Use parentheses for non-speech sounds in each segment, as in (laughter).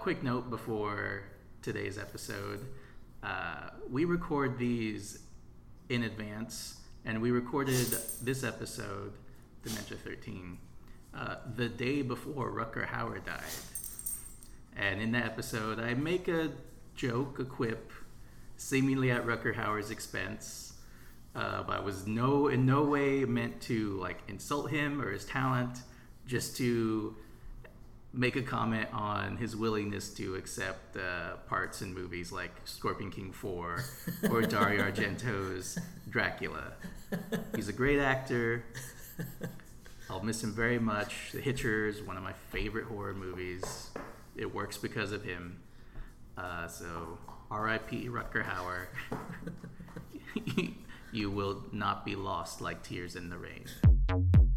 quick note before today's episode uh, we record these in advance, and we recorded this episode, Dementia 13, uh, the day before Rutger Hauer died. And in that episode, I make a joke, a quip, seemingly at Rutger Hauer's expense. Uh, but I was no in no way meant to like insult him or his talent, just to make a comment on his willingness to accept uh, parts in movies like Scorpion King 4 or (laughs) Dario Argento's Dracula. He's a great actor. I'll miss him very much. The Hitcher is one of my favorite horror movies. It works because of him. Uh, so, R.I.P. Rutger Hauer. (laughs) you will not be lost like tears in the rain.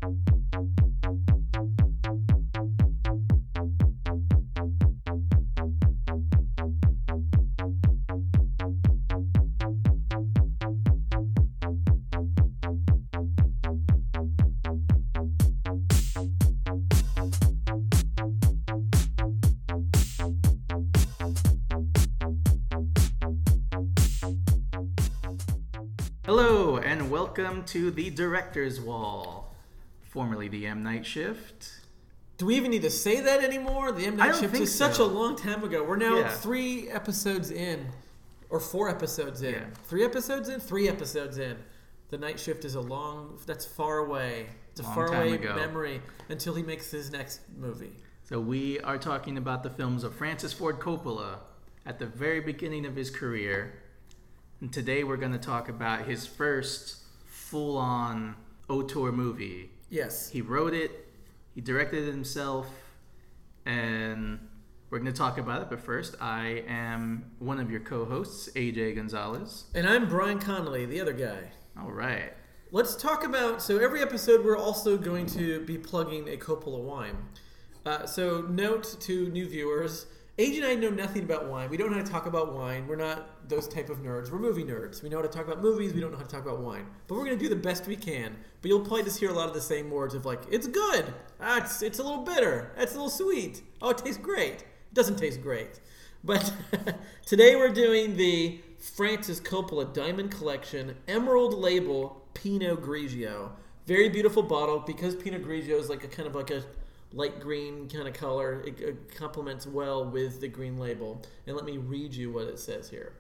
To the Director's Wall, formerly the M Night Shift. Do we even need to say that anymore? The M Night Shift is such a long time ago. We're now Yeah. three episodes in, or four episodes in. Yeah. Three episodes in, three episodes in. The Night Shift is a long. That's far away. It's a Long far away ago. memory until he makes his next movie. So, we are talking about the films of Francis Ford Coppola at the very beginning of his career. And today we're going to talk about his first full on auteur movie. Yes. He wrote it, he directed it himself, and we're going to talk about it. But first, I am one of your co hosts, AJ Gonzalez. And I'm Bryan Connolly, the other guy. All right. Let's talk about. So every episode, we're also going to be plugging a Coppola wine. Uh, so note to new viewers: AJ and I know nothing about wine. We don't know how to talk about wine. We're not those type of nerds. We're movie nerds. We know how to talk about movies. We don't know how to talk about wine. But we're going to do the best we can. But you'll probably just hear a lot of the same words of like, "It's good. Ah, it's it's a little bitter. It's a little sweet. Oh, it tastes great. It doesn't taste great." But (laughs) today we're doing the Francis Coppola Diamond Collection Emerald Label Pinot Grigio. Very beautiful bottle because Pinot Grigio is like a kind of like a light green kind of color. It, it complements well with the green label. And let me read you what it says here.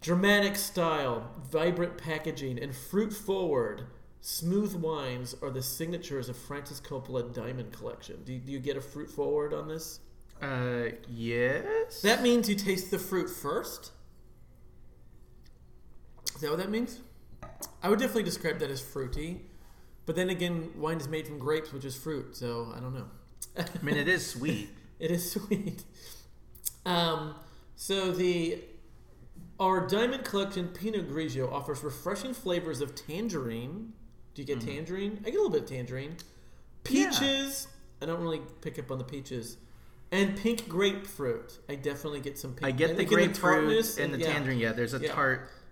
Dramatic style, vibrant packaging, and fruit forward, smooth wines are the signatures of Francis Coppola Diamond Collection. Do you, do you get a fruit forward on this? Uh, yes. That means you taste the fruit first. Is that what that means? I would definitely describe that as fruity, but then again, wine is made from grapes, which is fruit, so I don't know. I mean, it is sweet. (laughs) It is sweet. Um, so the our Diamond Collection Pinot Grigio offers refreshing flavors of tangerine. Do you get tangerine? I get a little bit of tangerine. Mm-hmm. Yeah. Peaches. I don't really pick up on the peaches. And pink grapefruit. I definitely get some pink. I get and the grapefruit tartness and the yeah. tangerine. Yeah, there's a Yeah.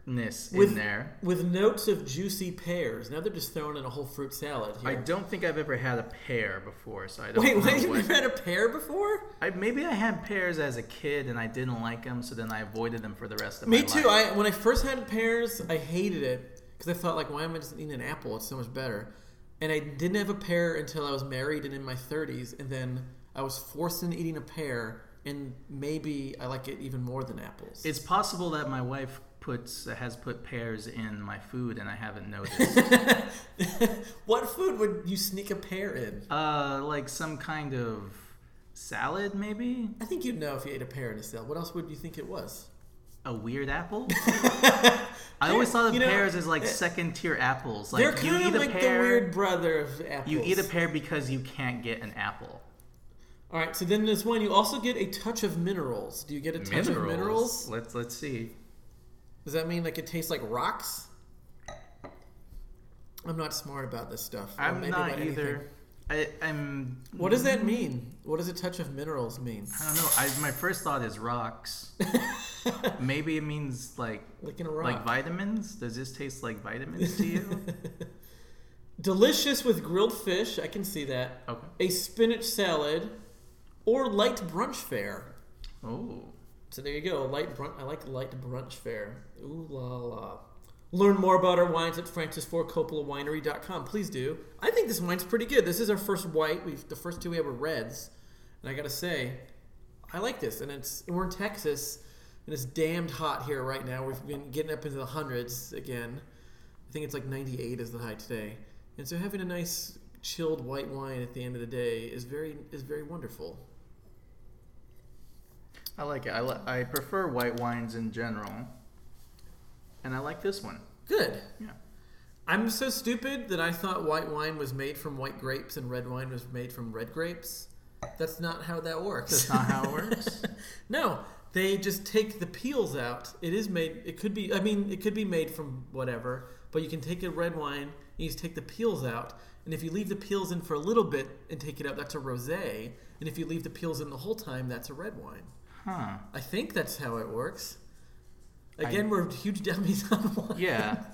Tartness With- in there. With notes of juicy pears. Now they're just throwing in a whole fruit salad here. I don't think I've ever had a pear before, so I don't Wait, know wait, you've never had a pear before? I, maybe I had pears as a kid and I didn't like them, so then I avoided them for the rest of Me my too. life. Me too. I when I first had pears, I hated it because I thought like, why am I just eating an apple? It's so much better. And I didn't have a pear until I was married and in my 30s, and then I was forced into eating a pear, and maybe I like it even more than apples. It's possible that my wife puts has put pears in my food and I haven't noticed. (laughs) what food would you sneak a pear in? uh, like some kind of salad, maybe I think you'd know if you ate a pear in a salad. What else would you think it was? a weird apple. (laughs) I always thought of You know, pears as like eh, second tier apples. Like They're you eat of like pear, the weird brother of apples. you eat a pear because you can't get an apple. All right, so then there's one. You also get a touch of minerals. Do you get a touch of minerals? Let's let's see. Does that mean like it tastes like rocks? I'm not smart about this stuff. I'm maybe not either. I, I'm. What does that mean? What does a touch of minerals mean? I don't know. I, my first thought is rocks. (laughs) Maybe it means like Like in a rock. like vitamins. Does this taste like vitamins to you? (laughs) Delicious with grilled fish. I can see that. Okay. A spinach salad, or light brunch fare. Oh, So there you go. Light brunch. I like light brunch fare. Ooh la la. Learn more about our wines at francisfordcoppolawinery.com. Please do. I think this wine's pretty good. This is our first white. We've the first two we have are reds, and I gotta say, I like this. And it's we're in Texas, and it's damned hot here right now. We've been getting up into the hundreds again. I think it's like 98 is the high today, and so having a nice chilled white wine at the end of the day is very is very wonderful. I like it. I, li- I prefer white wines in general, and I like this one. Good. Yeah. I'm so stupid that I thought white wine was made from white grapes and red wine was made from red grapes. That's not how that works. That's not how it works. (laughs) no, they just take the peels out. It is made. It could be. I mean, it could be made from whatever. But you can take a red wine and you just take the peels out. And if you leave the peels in for a little bit and take it out, that's a rosé. And if you leave the peels in the whole time, that's a red wine. Huh. I think that's how it works. Again, we're huge dummies on wine. Yeah. (laughs)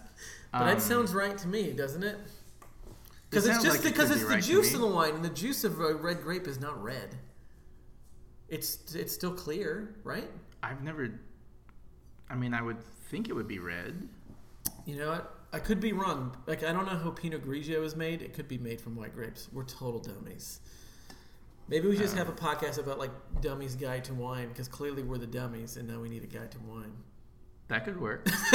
But Um, that sounds right to me, doesn't it? Because it it's just like it because could it's the right juice of the wine, and the juice of a red grape is not red. It's it's still clear, right? I've never. I mean, I would think it would be red. You know what? I could be wrong. Like I don't know how Pinot Grigio is made. It could be made from white grapes. We're total dummies. Maybe we just Uh. have a podcast about like dummies guide to wine because clearly we're the dummies, and now we need a guide to wine. That could work. (laughs)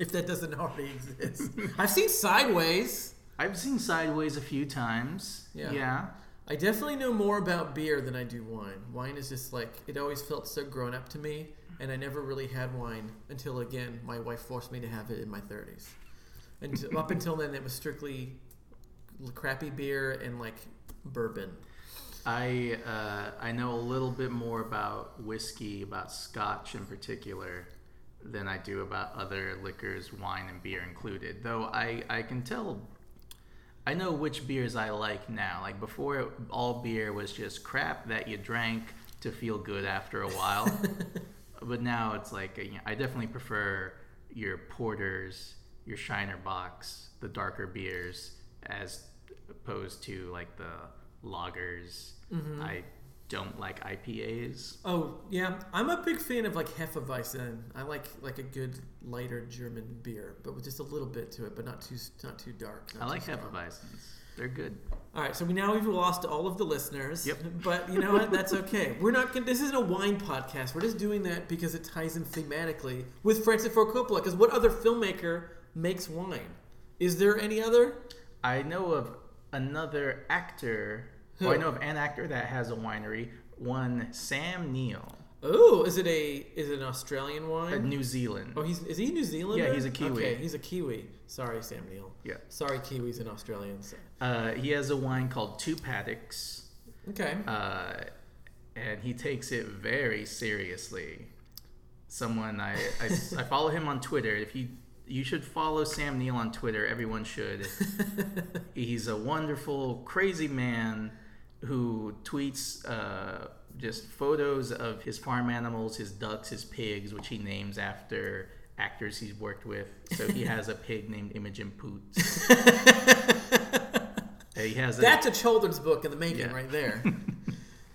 if that doesn't already exist, (laughs) I've seen Sideways. I've seen Sideways a few times. Yeah. Yeah. I definitely know more about beer than I do wine. Wine is just like it always felt so grown up to me, and I never really had wine until again my wife forced me to have it in my thirties. And up until then, it was strictly crappy beer and like bourbon. I uh, I know a little bit more about whiskey, about Scotch in particular, than I do about other liquors, wine and beer included. Though I I can tell. I know which beers I like now. Like before, all beer was just crap that you drank to feel good after a while. (laughs) but now it's like you know, I definitely prefer your porters, your Shiner Bocks, the darker beers, as opposed to like the lagers. Mm-hmm. I don't like IPAs. Oh yeah, I'm a big fan of like Hefeweizen. I like like a good lighter German beer, but with just a little bit to it, but not too not too dark. not I too like strong. Hefeweizens. They're good. All right, so we now we've lost all of the listeners. Yep. (laughs) But you know what? That's okay. We're not. Gonna, this isn't a wine podcast. We're just doing that because it ties in thematically with Francis Ford Coppola. Because what other filmmaker makes wine? Is there any other? I know of another actor. Who? Well, I know of an actor that has a winery. One Sam Neill, Oh, is it a is it an Australian wine? New Zealand. Oh, he's is he New Zealand? Yeah, he's a Kiwi. Okay, he's a Kiwi. Sorry, Sam Neill. Yeah. Sorry, Kiwis and Australians. Uh, he has a wine called Two Paddocks, Okay. uh, and he takes it very seriously. Someone I, I, (laughs) I follow him on Twitter. If you you should follow Sam Neill on Twitter. Everyone should. (laughs) He's a wonderful, crazy man who tweets uh, just photos of his farm animals, his ducks, his pigs, which he names after actors he's worked with. So he (laughs) has a pig named Imogen Poots. (laughs) He has a, That's a children's book in the making Yeah. right there.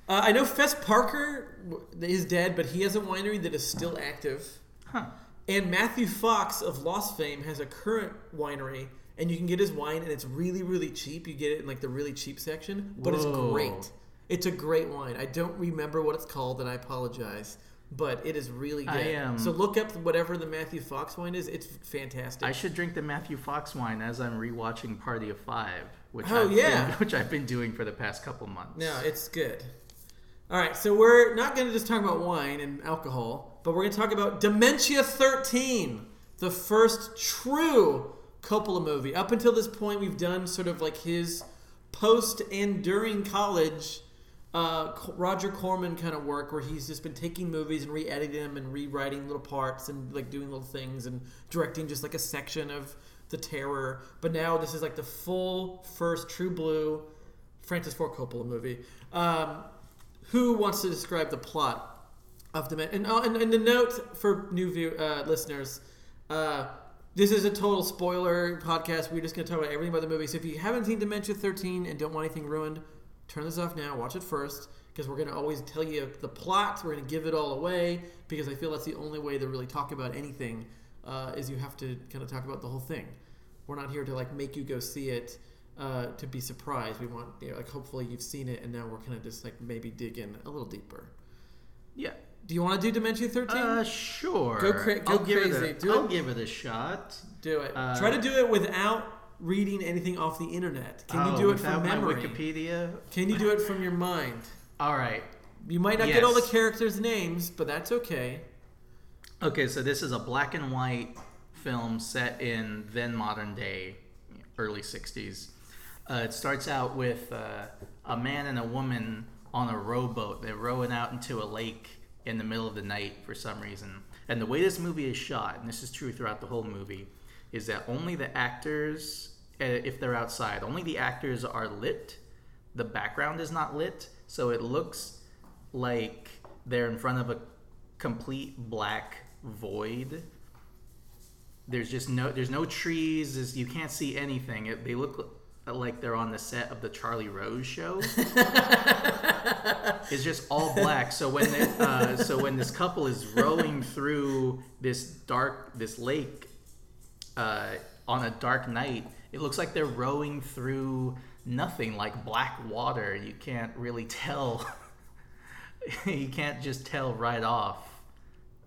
uh, I know Fess Parker is dead, but he has a winery that is still active. huh. And Matthew Fox of Lost fame has a current winery, and you can get his wine, and it's really, really cheap. You get it in like the really cheap section, but it's Whoa. great. It's a great wine. I don't remember what it's called, and I apologize, but it is really good. I, um, so look up whatever the Matthew Fox wine is. It's fantastic. I should drink the Matthew Fox wine as I'm rewatching Party of Five, which Oh, I've yeah. been, (laughs) which I've been doing for the past couple months. No, it's good. All right, so we're not going to just talk about wine and alcohol, but we're going to talk about Dementia 13, the first true Coppola movie. Up until this point, we've done sort of like his post and during college uh, Roger Corman kind of work where he's just been taking movies and re-editing them and rewriting little parts and like doing little things and directing just like a section of the terror. But now this is like the full first true blue Francis Ford Coppola movie. Um, who wants to describe the plot of Dementia? And, oh, and, and the note for new view, uh, listeners. Uh, this is a total spoiler podcast. We're just going to talk about everything about the movie. So if you haven't seen Dementia 13 and don't want anything ruined, turn this off now. Watch it first. because we're going to always tell you the plot. We're going to give it all away because I feel that's the only way to really talk about anything uh, is you have to kind of talk about the whole thing. We're not here to like make you go see it uh, to be surprised. We want you know, like hopefully you've seen it and now we're kind of just like maybe dig in a little deeper. Yeah. Do you want to do Dementia 13? Uh, sure. Go cra- go I'll give it crazy. a- Do I'll it. give it a shot. do it. uh, Try to do it without reading anything off the internet. Can you Oh, do it without from my memory? Wikipedia. Can you do it from your mind? All right. You might not get all the characters' names, but that's okay. Okay, so this is a black and white film set in then modern day, early 60s. Uh, it starts out with uh, a man and a woman on a rowboat. They're rowing out into a lake in the middle of the night for some reason. And the way this movie is shot, and this is true throughout the whole movie, is that only the actors, uh, if they're outside, only the actors are lit. The background is not lit, so it looks like they're in front of a complete black void. There's just no there's no trees. You can't see anything. It, they look like they're on the set of the Charlie Rose show. (laughs) it's just all black. So when they, uh, so when this couple is rowing through this dark this lake uh, on a dark night, it looks like they're rowing through nothing, like black water. You can't really tell. (laughs) you can't just tell right off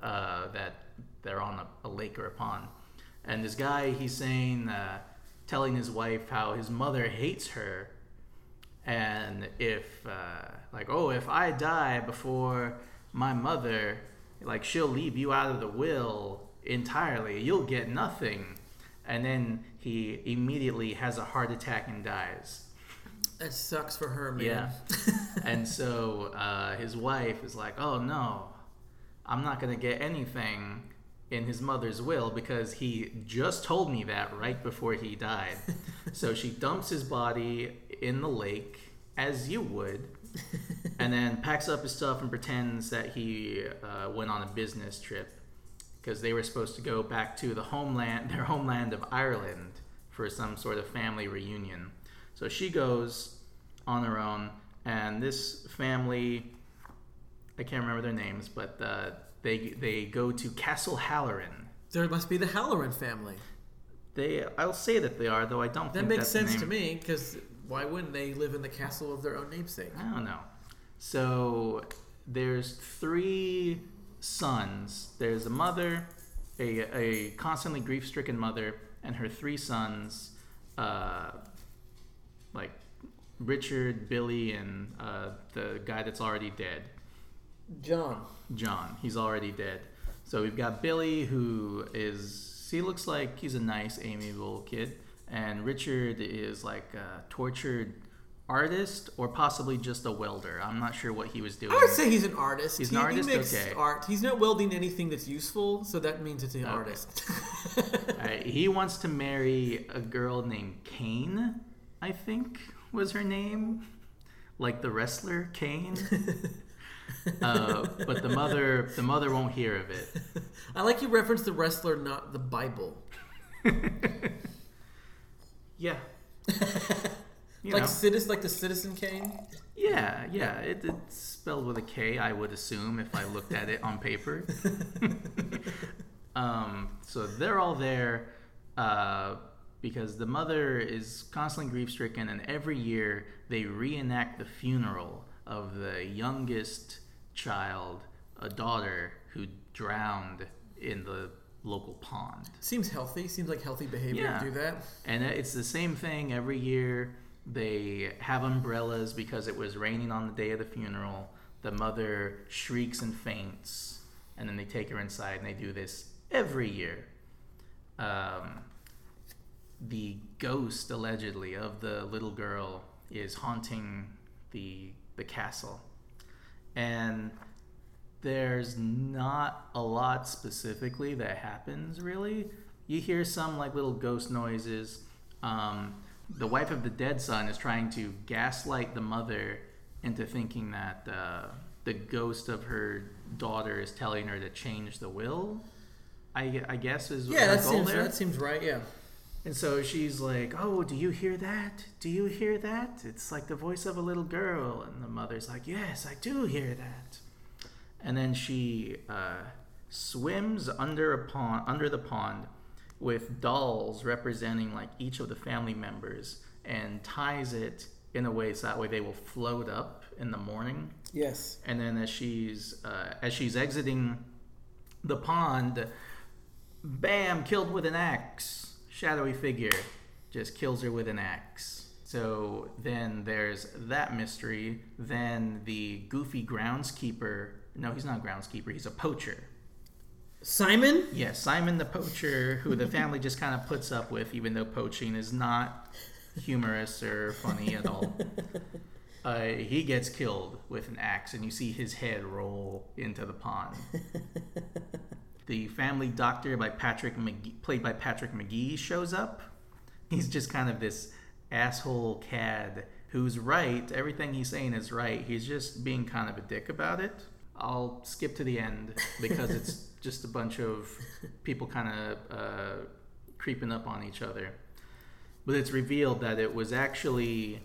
uh, that they're on a, a lake or a pond. And this guy, he's saying, uh, telling his wife how his mother hates her, and if, uh, like, oh, if I die before my mother, like, she'll leave you out of the will entirely. You'll get nothing. And then he immediately has a heart attack and dies. That sucks for her, man. Yeah. (laughs) and so uh, his wife is like, "Oh no, I'm not gonna get anything in his mother's will because he just told me that right before he died." (laughs) so she dumps his body in the lake, as you would, (laughs) and then packs up his stuff and pretends that he uh, went on a business trip because they were supposed to go back to the homeland, (laughs) their homeland of Ireland, for some sort of family reunion. So she goes on her own, and this family, I can't remember their names, but uh, they they go to Castle Halloran. There must be the Halloran family. They, I'll say that they are, though I don't That think makes sense to me because why wouldn't they live in the castle of their own namesake? I don't know. So there's three sons. There's a mother, a, a constantly grief stricken mother, and her three sons, uh, like Richard, Billy, and uh, the guy that's already dead, John. John. He's already dead. So we've got Billy, who is, he looks like he's a nice, amiable kid. And Richard is like a tortured artist or possibly just a welder. I'm not sure what he was doing. I would say he's an artist. He's he, an artist? He makes Okay. art. He's not welding anything that's useful, so that means it's an artist. (laughs) Alright, he wants to marry a girl named Kane, I think was her name. Like the wrestler Kane. (laughs) uh, but the mother the mother won't hear of it. I like you reference the wrestler, not the Bible. Yeah. (laughs) Like know. citizen, like the Citizen Kane. Yeah, yeah. It, it's spelled with a K, I would assume, if I looked at it on paper. (laughs) um, so they're all there uh, because the mother is constantly grief stricken, and every year they reenact the funeral of the youngest child, a daughter who drowned in the local pond. Seems healthy. Seems like healthy behavior Yeah. to do that. And it's the same thing every year. They have umbrellas because it was raining on the day of the funeral. The mother shrieks and faints, and then they take her inside, and they do this every year. Um, the ghost, allegedly, of the little girl is haunting the the castle, and there's not a lot specifically that happens really. You hear some like little ghost noises. Um, the wife of the dead son is trying to gaslight the mother into thinking that uh, the ghost of her daughter is telling her to change the will. I, I guess is Yeah, that goal seems there. that seems right. Yeah. And so she's like, "Oh, do you hear that? Do you hear that? It's like the voice of a little girl." And the mother's like, "Yes, I do hear that." And then she uh, swims under a pond, under the pond, with dolls representing like each of the family members, and ties it in a way so that way they will float up in the morning. Yes. And then as she's uh, as she's exiting the pond, bam, killed with an axe. Shadowy figure just kills her with an axe. So then there's that mystery. Then the goofy groundskeeper. No, he's not a groundskeeper. He's a poacher. Simon? Yes, Simon the poacher, who the family just kind of puts up with, even though poaching is not humorous or funny at all. (laughs) Uh, he gets killed with an axe, and you see his head roll into the pond. (laughs) the family doctor by Patrick Magee, played by Patrick Magee, shows up. He's just kind of this asshole cad who's right. Everything he's saying is right. He's just being kind of a dick about it. I'll skip to the end because it's (laughs) just a bunch of people kind of uh, creeping up on each other. But it's revealed that it was actually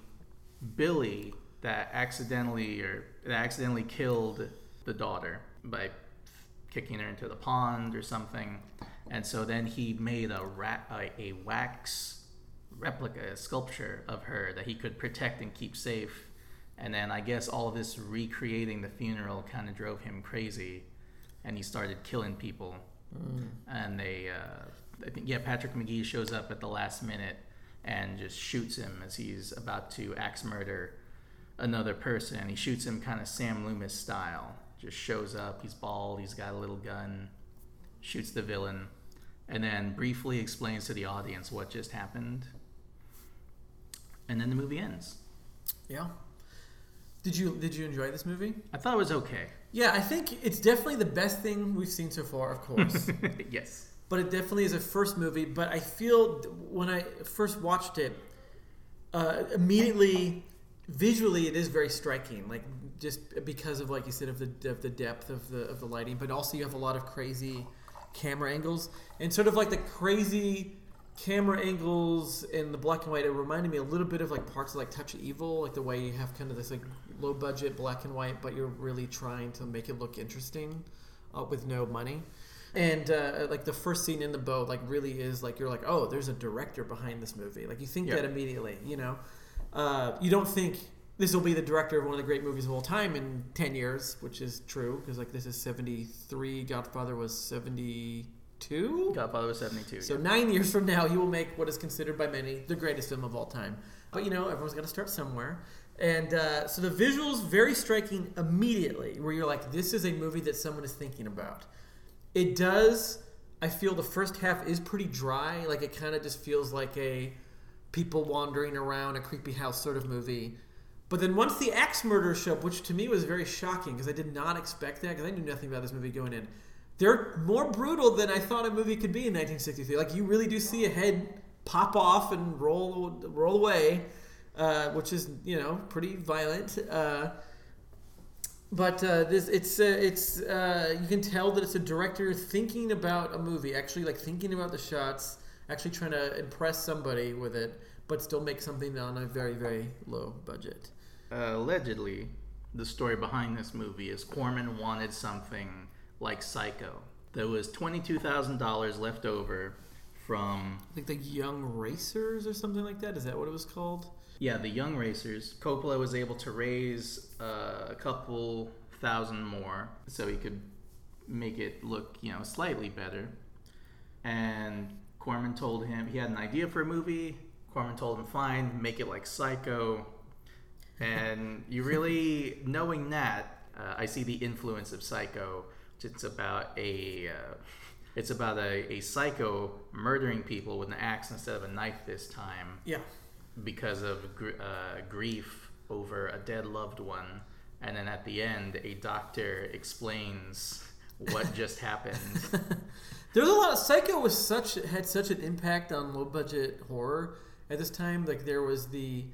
Billy that accidentally or that accidentally killed the daughter by kicking her into the pond or something. And so then he made a rat, a, a wax replica, a sculpture of her that he could protect and keep safe. And then I guess all of this recreating the funeral kind of drove him crazy, and he started killing people. And they, uh, I think, yeah, Patrick Magee shows up at the last minute and just shoots him as he's about to axe murder another person. He shoots him kind of Sam Loomis style. Just shows up. He's bald. He's got a little gun. Shoots the villain, and then briefly explains to the audience what just happened. And then the movie ends. Yeah. Did you did you enjoy this movie? I thought it was okay. Yeah, I think it's definitely the best thing we've seen so far, of course. (laughs) yes. but it definitely is a first movie. But I feel when I first watched it, uh, immediately visually it is very striking. Like just because of like you said of the of the depth of the of the lighting, but also you have a lot of crazy camera angles and sort of like the crazy camera angles in the black and white. It reminded me a little bit of like parts of like Touch of Evil, like the way you have kind of this like low budget black and white, but you're really trying to make it look interesting uh, with no money. And uh, like the first scene in the boat, like really is like you're like, oh, there's a director behind this movie. Like you think Yeah. that immediately, you know. Uh, you don't think this will be the director of one of the great movies of all time in 10 years, which is true because like this is 73, Godfather was 72. Godfather was 72. So yeah. nine years from now, he will make what is considered by many the greatest film of all time. But you know, everyone's got to start somewhere. And uh, so the visuals very striking immediately, where you're like, this is a movie that someone is thinking about. It does. I feel the first half is pretty dry. Like it kind of just feels like a people wandering around a creepy house sort of movie. But then once the axe murders show up, which to me was very shocking because I did not expect that because I knew nothing about this movie going in. They're more brutal than I thought a movie could be in 1963. Like you really do see a head pop off and roll roll away, uh, which is you know pretty violent. Uh, but uh, this it's uh, it's uh, you can tell that it's a director thinking about a movie, actually like thinking about the shots, actually trying to impress somebody with it, but still make something on a very very low budget. Uh, allegedly, the story behind this movie is Corman wanted something like Psycho. There was $22,000 left over from I think the Young Racers or something like that. Is that what it was called? Yeah, the Young Racers. Coppola was able to raise uh, a couple thousand more so he could make it look, you know, slightly better. And Corman told him he had an idea for a movie. Corman told him, "Fine, make it like Psycho." And (laughs) you really, knowing that, uh, I see the influence of Psycho. It's about a, uh, it's about a, a psycho murdering people with an axe instead of a knife this time Yeah. because of gr- uh, grief over a dead loved one. And then at the end, a doctor explains what (laughs) just happened. (laughs) There's a lot of Psycho was such had such an impact on low budget horror at this time. Like there was the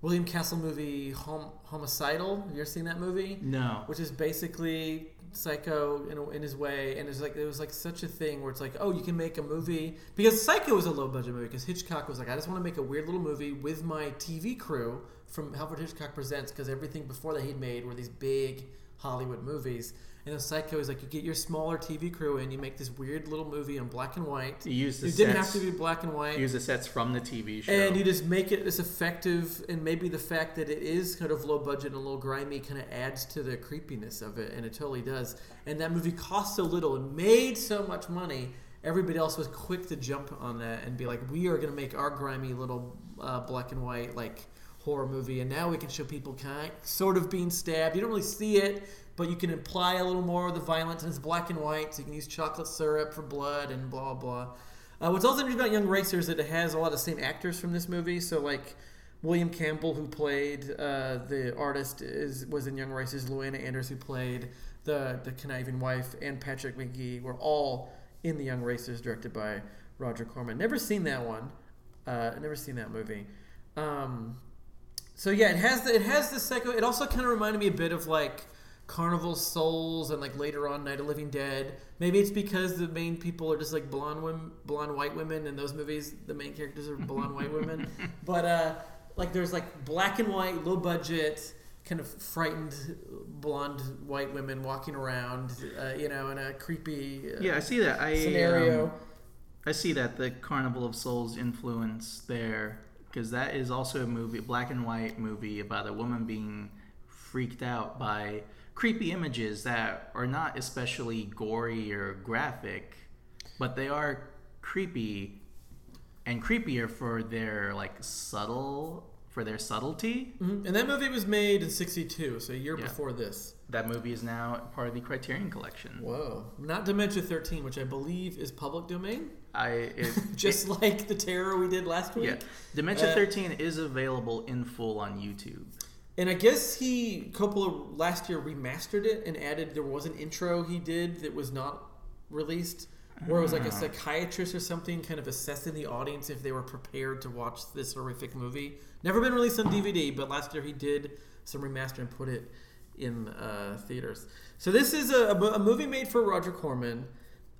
William Castle movie Hom- Homicidal. Have you ever seen that movie? No. Which is basically Psycho in, a, in his way, and it's like it was like such a thing where it's like, oh, you can make a movie because Psycho was a low budget movie because Hitchcock was like, I just want to make a weird little movie with my TV crew from Alfred Hitchcock Presents because everything before that he'd made were these big Hollywood movies. And then Psycho is like you get your smaller TV crew and you make this weird little movie in black and white. You use the It didn't sets, have to be black and white. use the sets from the TV show. And you just make it as effective, and maybe the fact that it is kind of low budget and a little grimy kind of adds to the creepiness of it, and it totally does. And that movie cost so little and made so much money. Everybody else was quick to jump on that and be like, "We are going to make our grimy little uh, black and white like horror movie." And now we can show people kind sort of being stabbed. You don't really see it, but you can imply a little more of the violence, and it's black and white, so you can use chocolate syrup for blood and blah blah. Uh, what's also interesting about Young Racer is that it has a lot of the same actors from this movie. So like William Campbell, who played uh, the artist, is was in Young Racers. Luana Anders, who played the the conniving wife, and Patrick Magee were all in the Young Racers, directed by Roger Corman. Never seen that one. Uh, never seen that movie. Um, so yeah, it has the, it has the psycho. It also kind of reminded me a bit of like Carnival Souls and like later on Night of Living Dead. Maybe it's because the main people are just like blonde women, blonde white women in those movies. The main characters are blonde white women, (laughs) but uh, like there's like black and white, low budget, kind of frightened blonde white women walking around, uh, you know, in a creepy uh, yeah, I see that. I scenario. um, I see that the Carnival of Souls influence there because that is also a movie, black and white movie about a woman being freaked out by creepy images that are not especially gory or graphic, but they are creepy and creepier for their like subtle for their subtlety. Mhm. And that movie was made in '62, so a year Yeah. before this. That movie is now part of the Criterion Collection. Whoa! Not Dementia 13, which I believe is public domain, I (laughs) it, just like the terror we did last week. yeah, Dementia Uh, 13 is available in full on YouTube. And I guess he Coppola last year remastered it and added there was an intro he did that was not released, where it was like a Ah. psychiatrist or something kind of assessing the audience if they were prepared to watch this horrific movie. Never been released on DVD, but last year he did some remaster and put it in uh, theaters. So this is a, a, a movie made for Roger Corman,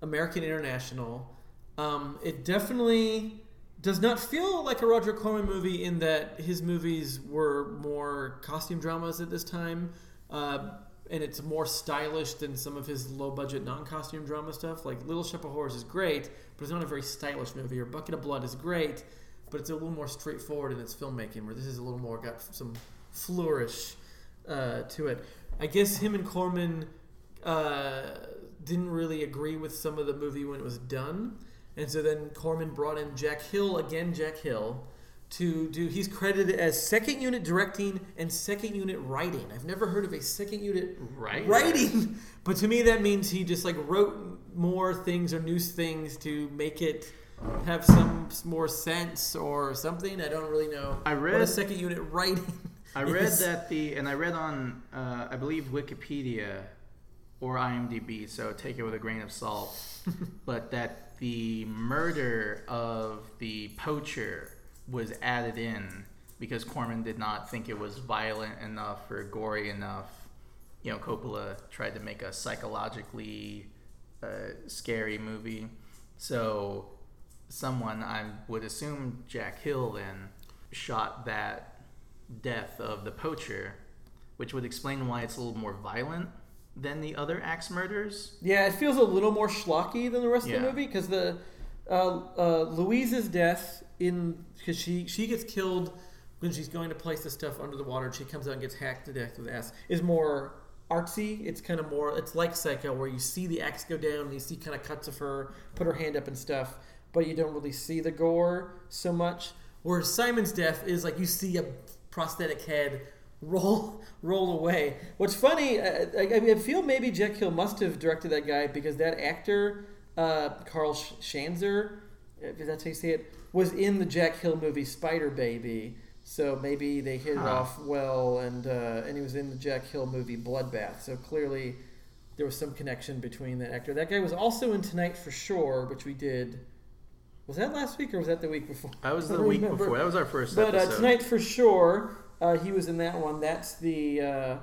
American International. Um, it definitely does not feel like a Roger Corman movie in that his movies were more costume dramas at this time, uh, and it's more stylish than some of his low budget non costume drama stuff. Like Little Shop of Horrors is great, but it's not a very stylish movie. Or Bucket of Blood is great, but it's a little more straightforward in its filmmaking. Where this is a little more got some flourish uh, to it. I guess him and Corman uh, didn't really agree with some of the movie when it was done. And so then Corman brought in Jack Hill, again, Jack Hill, to do. He's credited as second unit directing and second unit writing. I've never heard of a second unit Right. writing, (laughs) but to me that means he just like wrote more things or new things to make it have some more sense or something. I don't really know. I what a read- second unit (laughs) writing. I read is. that the, and I read on, uh, I believe Wikipedia or IMDb, so take it with a grain of salt, (laughs) but that the murder of the poacher was added in because Corman did not think it was violent enough or gory enough. You know, Coppola tried to make a psychologically uh, scary movie. So, someone, I would assume Jack Hill then, shot that death of the poacher, which would explain why it's a little more violent than the other axe murders. Yeah, it feels a little more schlocky than the rest of the movie because the uh, uh, Louise's death in because she she gets killed when she's going to place the stuff under the water and she comes out and gets hacked to death with axe is more artsy. It's kind of more it's like Psycho where you see the axe go down and you see kind of cuts of her put her hand up and stuff, but you don't really see the gore so much. Whereas Simon's death is like you see a prosthetic head roll roll away. What's funny, I, I, I feel maybe Jack Hill must have directed that guy because that actor, uh, Karl Sh- Schanzer, if that's how you say it, was in the Jack Hill movie Spider Baby. So maybe they hit it Huh. off well, and uh, and he was in the Jack Hill movie Bloodbath. So clearly, there was some connection between that actor. That guy was also in Tonight for Sure, which we did. Was that last week or was that the week before? That was the week remember. before. That was our first But uh, tonight for sure, uh, he was in that one. That's the uh,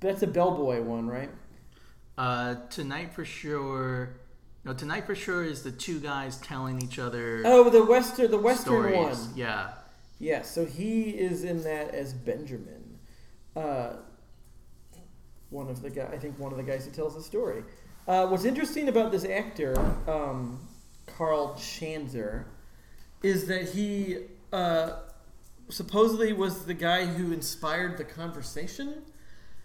that's a Bellboy one, right? Uh, tonight for sure. No, tonight for sure is the two guys telling each other Oh, the western, the western stories. one. Yeah. Yeah, so he is in that as Benjamin. Uh, one of the guy, I think one of the guys who tells the story. Uh, what's interesting about this actor, um, Karl Schanzer, is that he uh, supposedly was the guy who inspired the conversation.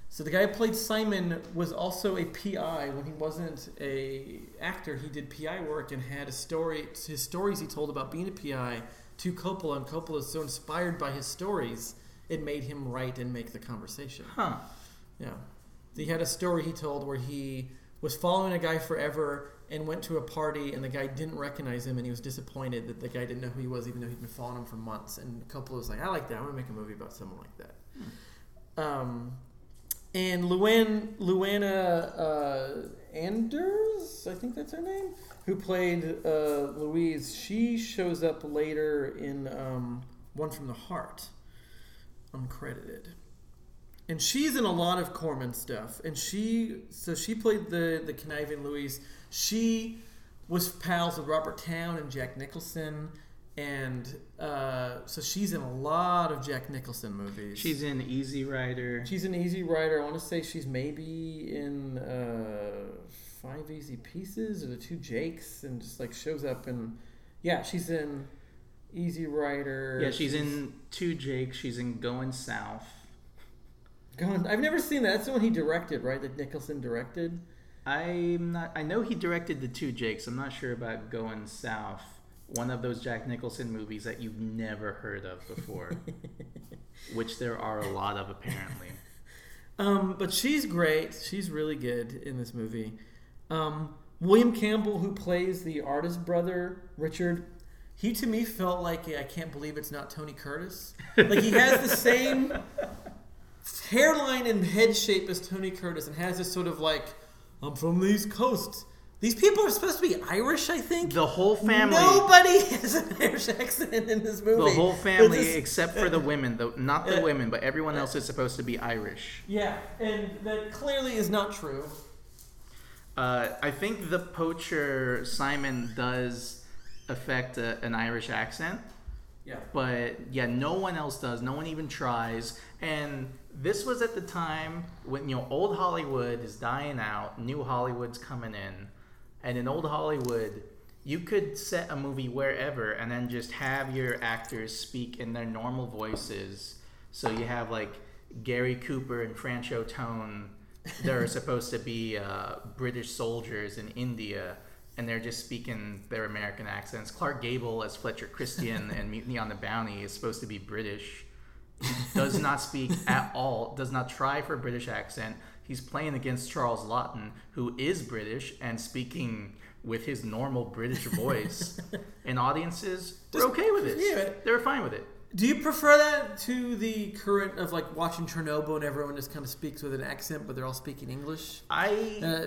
So the guy who played Simon was also a PI when he wasn't a actor. He did PI work and had a story. His stories he told about being a PI to Coppola, and Coppola was so inspired by his stories, it made him write and make the conversation. Huh. Yeah. He had a story he told where he was following a guy forever and went to a party and the guy didn't recognize him and he was disappointed that the guy didn't know who he was even though he'd been following him for months. And Coppola was like, I like that. I want to make a movie about someone like that. Um, and Luann, Luana uh, Anders, I think that's her name, who played uh, Louise, she shows up later in um, One from the Heart, uncredited and she's in a lot of Corman stuff. And she, so she played the the conniving Louise. She was pals with Robert Towne and Jack Nicholson, and uh, so she's in a lot of Jack Nicholson movies. She's in Easy Rider. she's an Easy Rider. I want to say she's maybe in uh, Five Easy Pieces or the Two Jakes, and just like shows up and yeah, she's in Easy Rider. Yeah, she's in Two Jakes. She's in Going South. Going, I've never seen that. That's the one he directed, right? That Nicholson directed. I'm not. I know he directed the Two Jakes. I'm not sure about Going South. One of those Jack Nicholson movies that you've never heard of before, (laughs) which there are a lot of apparently. (laughs) Um, but she's great. She's really good in this movie. Um, William Campbell, who plays the artist brother Richard, he to me felt like I can't believe it's not Tony Curtis. Like he has the same (laughs) hairline and head shape as Tony Curtis, and has this sort of like I'm from the East Coast. These people are supposed to be Irish, I think. The whole family. Nobody (laughs) has an Irish accent in this movie. The whole family, just- except for the women, though not the (laughs) Uh, women, but everyone else is supposed to be Irish. yeah, and that clearly is not true. Uh, I think the poacher Simon does affect a, an Irish accent, Yeah. but yeah, no one else does. No one even tries. And this was at the time when you know old Hollywood is dying out, new Hollywood's coming in, and in old Hollywood. You could set a movie wherever and then just have your actors speak in their normal voices. So you have like Gary Cooper and Franchot Tone they're (laughs) supposed to be uh, British soldiers in India, and they're just speaking their American accents. Clark Gable as Fletcher Christian (laughs) and Mutiny on the Bounty is supposed to be British. Does not speak at all. Does not try for a British accent. He's playing against Charles Laughton, who is British and speaking with his normal British voice. (laughs) and audiences were Just- okay with it. yeah. They were fine with it. Do you prefer that to the current of like watching Chernobyl and everyone just kind of speaks with an accent, but they're all speaking English? I Uh,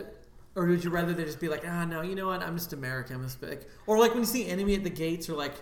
or would you rather they just be like, ah, no, you know what? I'm just American. I'm just like, or like when you see enemy at the gates, or like,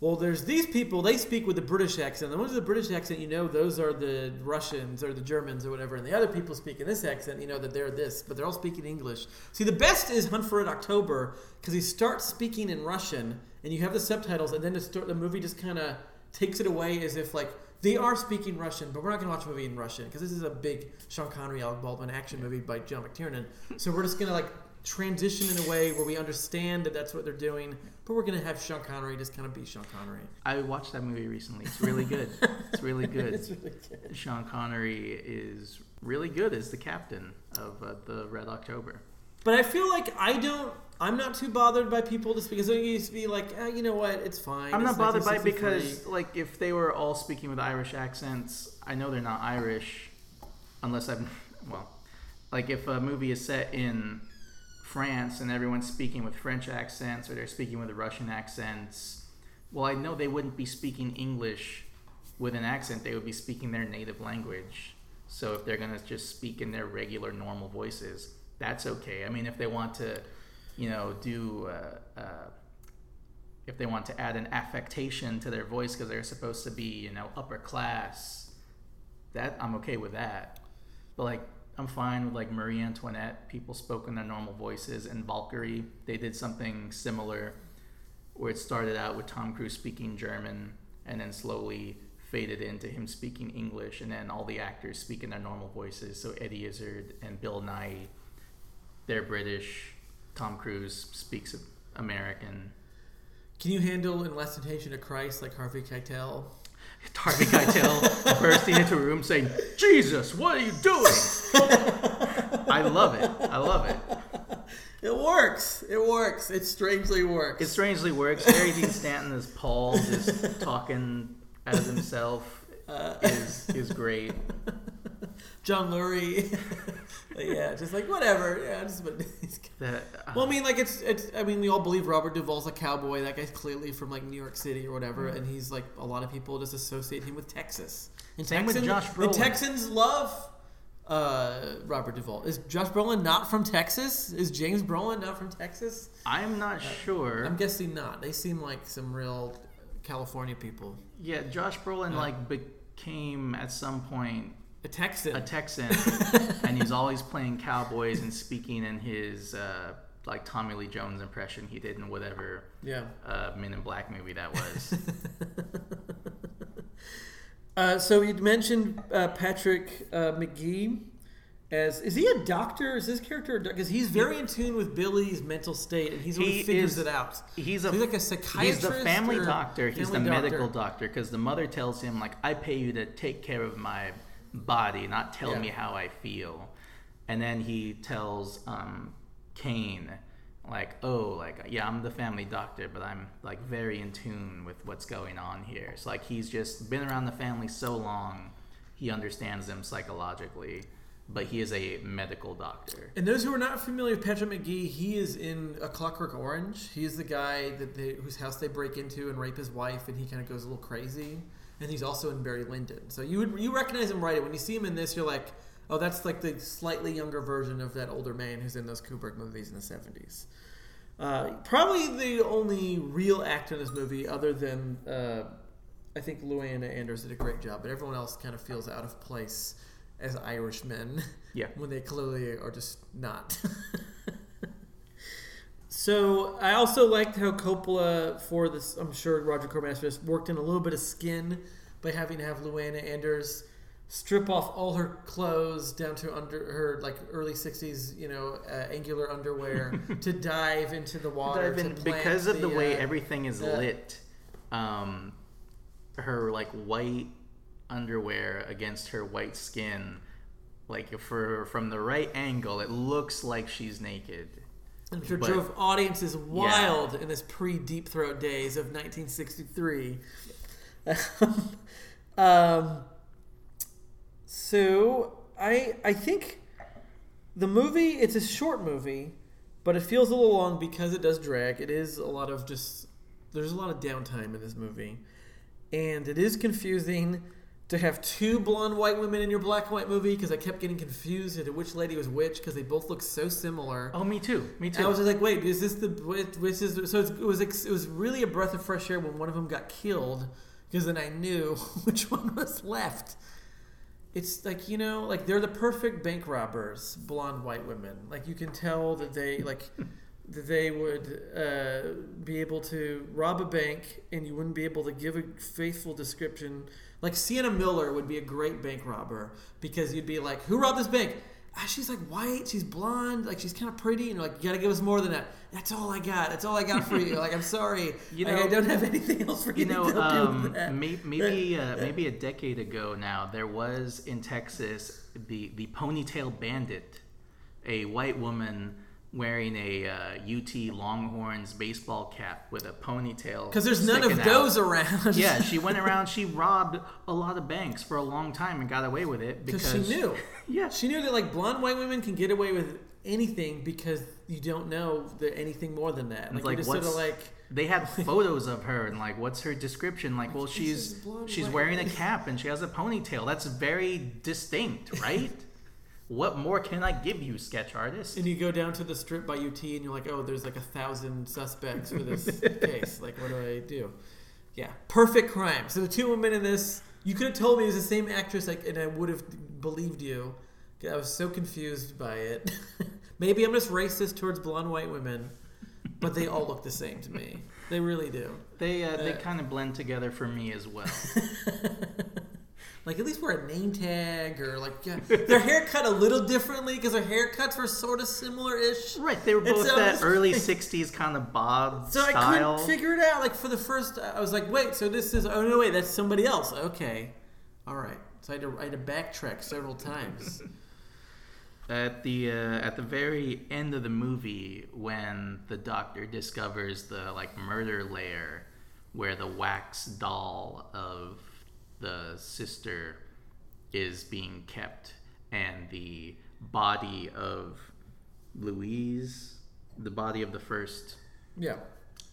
well, there's these people. They speak with the British accent. The ones with the British accent, you know, those are the Russians or the Germans or whatever. And the other people speak in this accent, you know, that they're this, but they're all speaking English. See, the best is Hunt for Red October because he starts speaking in Russian, and you have the subtitles, and then the, sto- the movie just kind of takes it away as if like they are speaking Russian, but we're not going to watch a movie in Russian because this is a big Sean Connery, Alec Baldwin action movie by John McTiernan. So we're just going to like transition in a way where we understand that that's what they're doing, but we're going to have Sean Connery just kind of be Sean Connery. I watched that movie recently. It's really good. (laughs) It's really good. It's really good. Sean Connery is really good as the captain of uh, the Red October. But I feel like I don't. I'm not too bothered by people just because they used to be like, ah, you know what, it's fine. I'm It's not bothered by it because, like, if they were all speaking with Irish accents, I know they're not Irish, unless I've, (laughs) well, like if a movie is set in France and everyone's speaking with French accents or they're speaking with Russian accents, well, I know they wouldn't be speaking English with an accent. They would be speaking their native language. So if they're gonna just speak in their regular, normal voices, that's okay. I mean, if they want to, you know, do. Uh, uh, if they want to add an affectation to their voice because they're supposed to be, you know, upper class, that I'm okay with that. But like I'm fine with like Marie Antoinette. People spoke in their normal voices, and Valkyrie they did something similar, where it started out with Tom Cruise speaking German, and then slowly faded into him speaking English, and then all the actors speak in their normal voices. So Eddie Izzard and Bill Nighy, they're British. Tom Cruise speaks American. Can you handle in Last Temptation of Christ like Harvey Keitel? Harvey Keitel bursting into a room saying, "Jesus, what are you doing?" I love it. I love it. It works. It works. It strangely works. It strangely works. Harry Dean Stanton as Paul, just talking as himself, uh, is is great. (laughs) John Lurie. (laughs) yeah, just like whatever. Yeah, just but. That, uh, well, I mean, like it's it's. I mean, we all believe Robert Duvall's a cowboy. That guy's clearly from like New York City or whatever, mm-hmm. and he's like a lot of people just associate him with Texas. And Same Texans, with Josh Brolin. The Texans love uh, Robert Duvall. Is Josh Brolin not from Texas? Is James Brolin not from Texas? I'm not uh, sure. I'm guessing not. They seem like some real California people. Yeah, Josh Brolin like became at some point a Texan. A Texan, (laughs) and he's always playing cowboys and speaking in his uh, like Tommy Lee Jones impression he did in whatever yeah uh, Men in Black movie that was. (laughs) uh, so you'd mentioned uh, Patrick uh, Magee as is he a doctor? Is this character because he's very in tune with Billy's mental state and he's one who figures is, it out. He's, a, so he's like a psychiatrist. He's the family doctor. He's the doctor. medical doctor because the mother tells him like, "I pay you to take care of my body, not tell yeah. me how I feel." And then he tells um, Kane like, "Oh, like yeah, I'm the family doctor, but I'm like very in tune with what's going on here." It's like he's just been around the family so long, he understands them psychologically but he is a medical doctor. And those who are not familiar with Patrick Magee, he is in A Clockwork Orange. He is the guy that they, whose house they break into and rape his wife, and he kind of goes a little crazy. And he's also in Barry Lyndon. So you would you recognize him right away when you see him in this. You're like, oh, that's like the slightly younger version of that older man who's in those Kubrick movies in the '70s. Uh, probably the only real actor in this movie, other than uh, I think Luana Anders did a great job, but everyone else kind of feels out of place as Irishmen. Yeah. (laughs) when they clearly are just not. (laughs) so I also liked how Coppola for this. I'm sure Roger Corman just worked in a little bit of skin by having to have Luana Anders strip off all her clothes down to under her like early 60s you know uh, angular underwear (laughs) to dive into the water in, because of the, the way uh, everything is uh, lit um, her like white underwear against her white skin like for from the right angle it looks like she's naked I'm sure but, drove audiences wild yeah. in this pre Deep Throat days of 1963. (laughs) um, so I I think the movie it's a short movie, but it feels a little long because it does drag. It is a lot of just there's a lot of downtime in this movie, and it is confusing to have two blonde white women in your black and white movie because I kept getting confused into which lady was which because they both look so similar. Oh, me too. Me too. And I was just like, wait, is this the which is so? It was it was really a breath of fresh air when one of them got killed because then I knew (laughs) which one was left. It's like you know, like they're the perfect bank robbers, blonde white women. Like you can tell that they like. (laughs) that they would uh, be able to rob a bank and you wouldn't be able to give a faithful description like Sienna Miller would be a great bank robber because you'd be like, "Who robbed this bank?" Ah, she's like white, she's blonde, like she's kind of pretty, and you're like, "You gotta give us more than that." That's all I got. That's all I got for you. Like, I'm sorry, (laughs) you know, like, I don't have anything else for you. You know, um, maybe maybe, (laughs) uh, maybe a decade ago now, there was in Texas the the ponytail bandit, a white woman wearing a uh, UT Longhorns baseball cap with a ponytail. Because there's none of those out. around. yeah, (laughs) she went around. She robbed a lot of banks for a long time and got away with it because she (laughs) knew. yeah, she knew that like blonde white women can get away with anything because you don't know anything more than that. Like, like just sort of like they had (laughs) photos of her and like what's her description like well she's she's wearing a cap and she has a ponytail that's very distinct right what more can I give you, sketch artist? And you go down to the strip by UT and you're like, oh, there's like a thousand suspects for this (laughs) case. Like, what do I do? Yeah, perfect crime. So the two women in this, you could have told me it was the same actress, like, and I would have believed you. I was so confused by it. (laughs) Maybe I'm just racist towards blonde white women, but they all look the same to me. They really do. They uh, they Uh, kind of blend together for me as well. (laughs) like at least wear a name tag or like yeah, their hair cut a little differently because their haircuts were sort of similar-ish. right, they were both that almost early like- '60s kind of bob (laughs) So I couldn't figure it out. Like for the first, I was like, wait, so this is? Oh no, wait, that's somebody else. Okay, all right. So I had to, I had to backtrack several times. At the uh, at the very end of the movie, when the doctor discovers the like murder lair, where the wax doll of the sister is being kept, and the body of Louise, the body of the first yeah.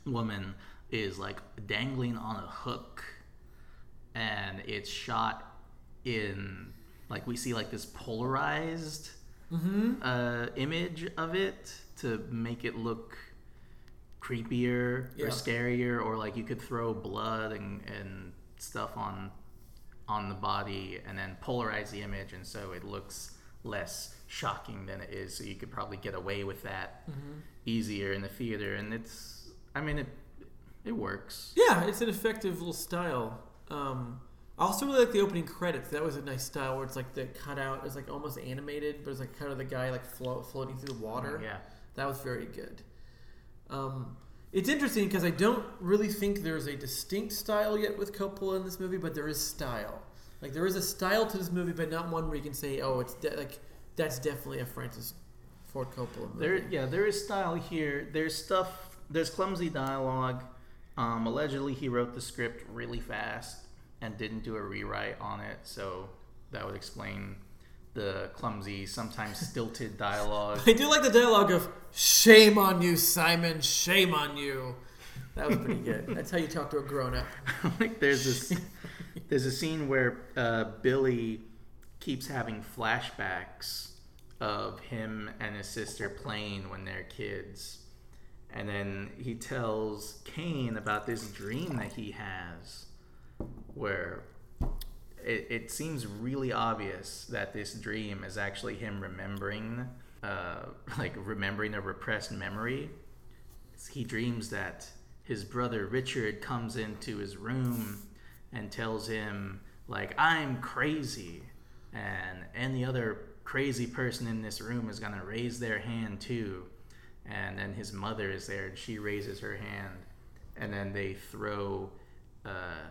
woman, is like dangling on a hook, and it's shot in like we see like this polarized Mm-hmm. uh, image of it to make it look creepier Yeah. or scarier, or like you could throw blood and, and stuff on on the body and then polarize the image, and so it looks less shocking than it is. So you could probably get away with that Mm-hmm. easier in the theater, and it's I mean it it works. Yeah, it's an effective little style. Um, I also really like the opening credits. That was a nice style where it's like the cutout is like almost animated, but it's like kind of the guy like flo- floating through the water. Yeah. That was very good. Um, it's interesting because I don't really think there's a distinct style yet with Coppola in this movie, but there is style. Like there is a style to this movie, but not one where you can say, "Oh, it's de- like that's definitely a Francis Ford Coppola movie." There, yeah, there is style here. There's stuff. There's clumsy dialogue. Um, allegedly, he wrote the script really fast and didn't do a rewrite on it, so that would explain the clumsy, sometimes (laughs) stilted dialogue. I do like the dialogue of "Shame on you, Simon! Shame on you." That was pretty good. (laughs) That's how you talk to a grown up. (laughs) like there's this, there's a scene where uh, Billy keeps having flashbacks of him and his sister playing when they're kids. And then he tells Kane about this dream that he has where it, it seems really obvious that this dream is actually him remembering, uh, (laughs) like remembering a repressed memory. He dreams that his brother Richard comes into his room and tells him, like, I'm crazy, and any other crazy person in this room is gonna raise their hand too. And then his mother is there, and she raises her hand, and then they throw uh,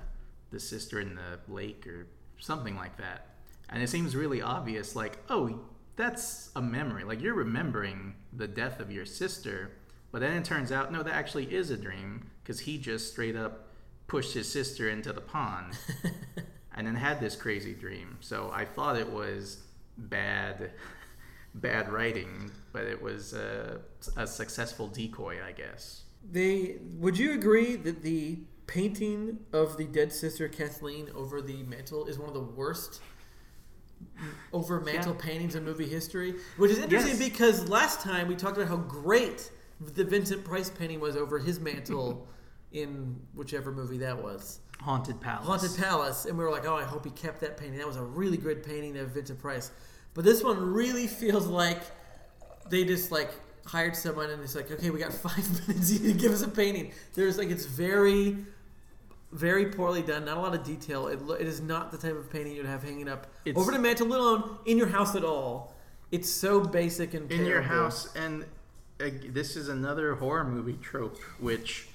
the sister in the lake or something like that. And it seems really obvious, like, oh, that's a memory. Like you're remembering the death of your sister, but then it turns out no, that actually is a dream because he just straight up pushed his sister into the pond (laughs) and then had this crazy dream. So I thought it was bad, (laughs) bad writing, but it was a, a successful decoy, I guess. They would you agree that the painting of the dead sister Kathleen over the mantle is one of the worst over mantle Yeah. paintings in movie history? Which is interesting Yes. because last time we talked about how great the Vincent Price painting was over his mantle (laughs) in whichever movie that was. Haunted Palace. Haunted Palace, and we were like, "Oh, I hope he kept that painting. That was a really good painting of Vincent Price." But this one really feels like they just like hired someone and it's like, "Okay, we got (laughs) five minutes. You need to give us a painting." There's like it's very, very poorly done. Not a lot of detail. It, it is not the type of painting you'd have hanging up It's- over the mantle, let alone in your house at all. It's so basic and in your house and uh, this is another horror movie trope which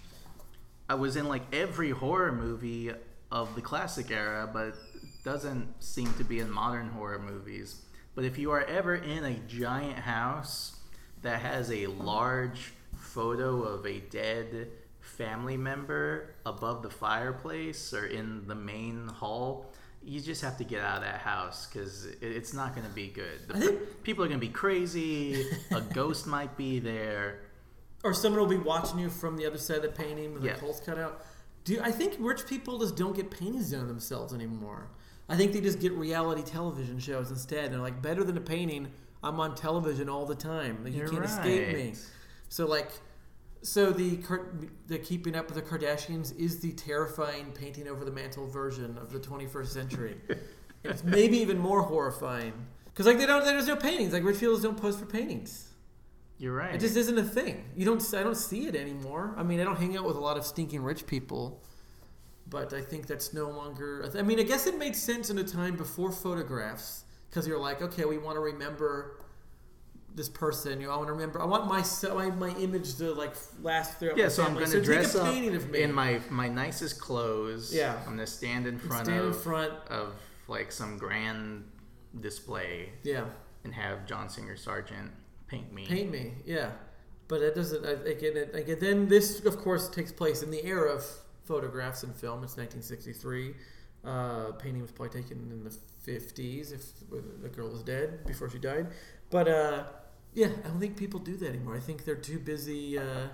i was in like every horror movie of the classic era but doesn't seem to be in modern horror movies but if you are ever in a giant house that has a large photo of a dead family member above the fireplace or in the main hall you just have to get out of that house because it's not going to be good. The think- people are going to be crazy. a (laughs) ghost might be there. or someone will be watching you from the other side of the painting with Yeah. the holes cut out. Do I think rich people just don't get paintings done themselves anymore? I think they just get reality television shows instead. They're like better than a painting. I'm on television all the time. Like, you You're can't escape me. So like, so the the Keeping Up with the Kardashians is the terrifying painting over the mantle version of the 21st century. (laughs) it's maybe even more horrifying. Because like they don't, there's no paintings. Like rich people don't post for paintings. You're right. It just isn't a thing. You don't. I don't see it anymore. I mean, I don't hang out with a lot of stinking rich people, but I think that's no longer. I mean, I guess it made sense in a time before photographs because you're like, okay, we want to remember this person. You know, I want to remember. I want my my, my image to like last throughout. yeah, so I'm gonna take dress a up in my my nicest clothes. Yeah. I'm gonna stand in front stand in of front. of like some grand display Yeah, and have John Singer Sargent paint me. paint me. Yeah, but it doesn't. I, again, it, again, then this of course takes place in the era of photographs and film. It's 1963. Uh, painting was probably taken in the 50s if the girl was dead before she died. But uh, yeah, I don't think people do that anymore. I think they're too busy uh,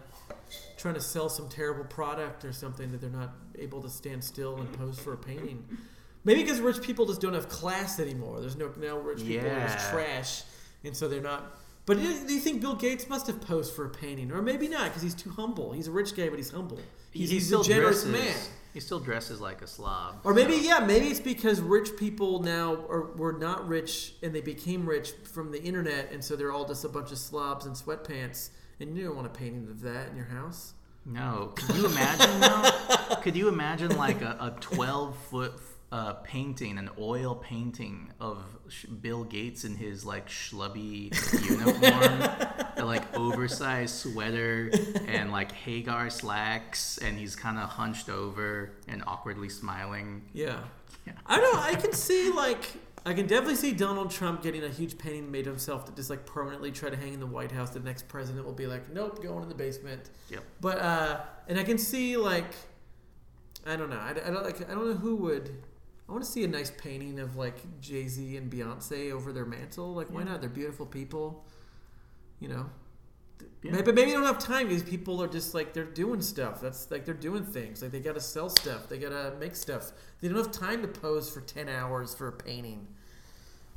trying to sell some terrible product or something that they're not able to stand still and pose for a painting. Maybe because rich people just don't have class anymore. There's no now rich people are just trash, and so they're not. But do you think Bill Gates must have posed for a painting, or maybe not because he's too humble? He's a rich guy, but he's humble. He's, he's a generous dresses, man. He still dresses like a slob. Or maybe yeah, maybe it's because rich people now are were not rich and they became rich from the internet, and so they're all just a bunch of slobs in sweatpants. And you don't want a painting of that in your house. No, could you imagine though? (laughs) Could you imagine like a, a twelve foot uh, painting, an oil painting of Sh- Bill Gates in his like schlubby (laughs) uniform, the like oversized sweater and like Haggar slacks, and he's kind of hunched over and awkwardly smiling. Yeah. Yeah. I don't know. I can see like I can definitely see Donald Trump getting a huge painting made of himself to just like permanently try to hang in the White House. The next president will be like, nope, going in the basement. Yep. But uh, and I can see like, I don't know. I, I don't like. I don't know who would. I want to see a nice painting of like Jay Z and Beyonce over their mantle. Like, why Yeah. not? They're beautiful people. You know. Yeah. Maybe, maybe they don't have time because people are just like they're doing stuff. That's like they're doing things. Like they gotta sell stuff. They gotta make stuff. They don't have time to pose for ten hours for a painting.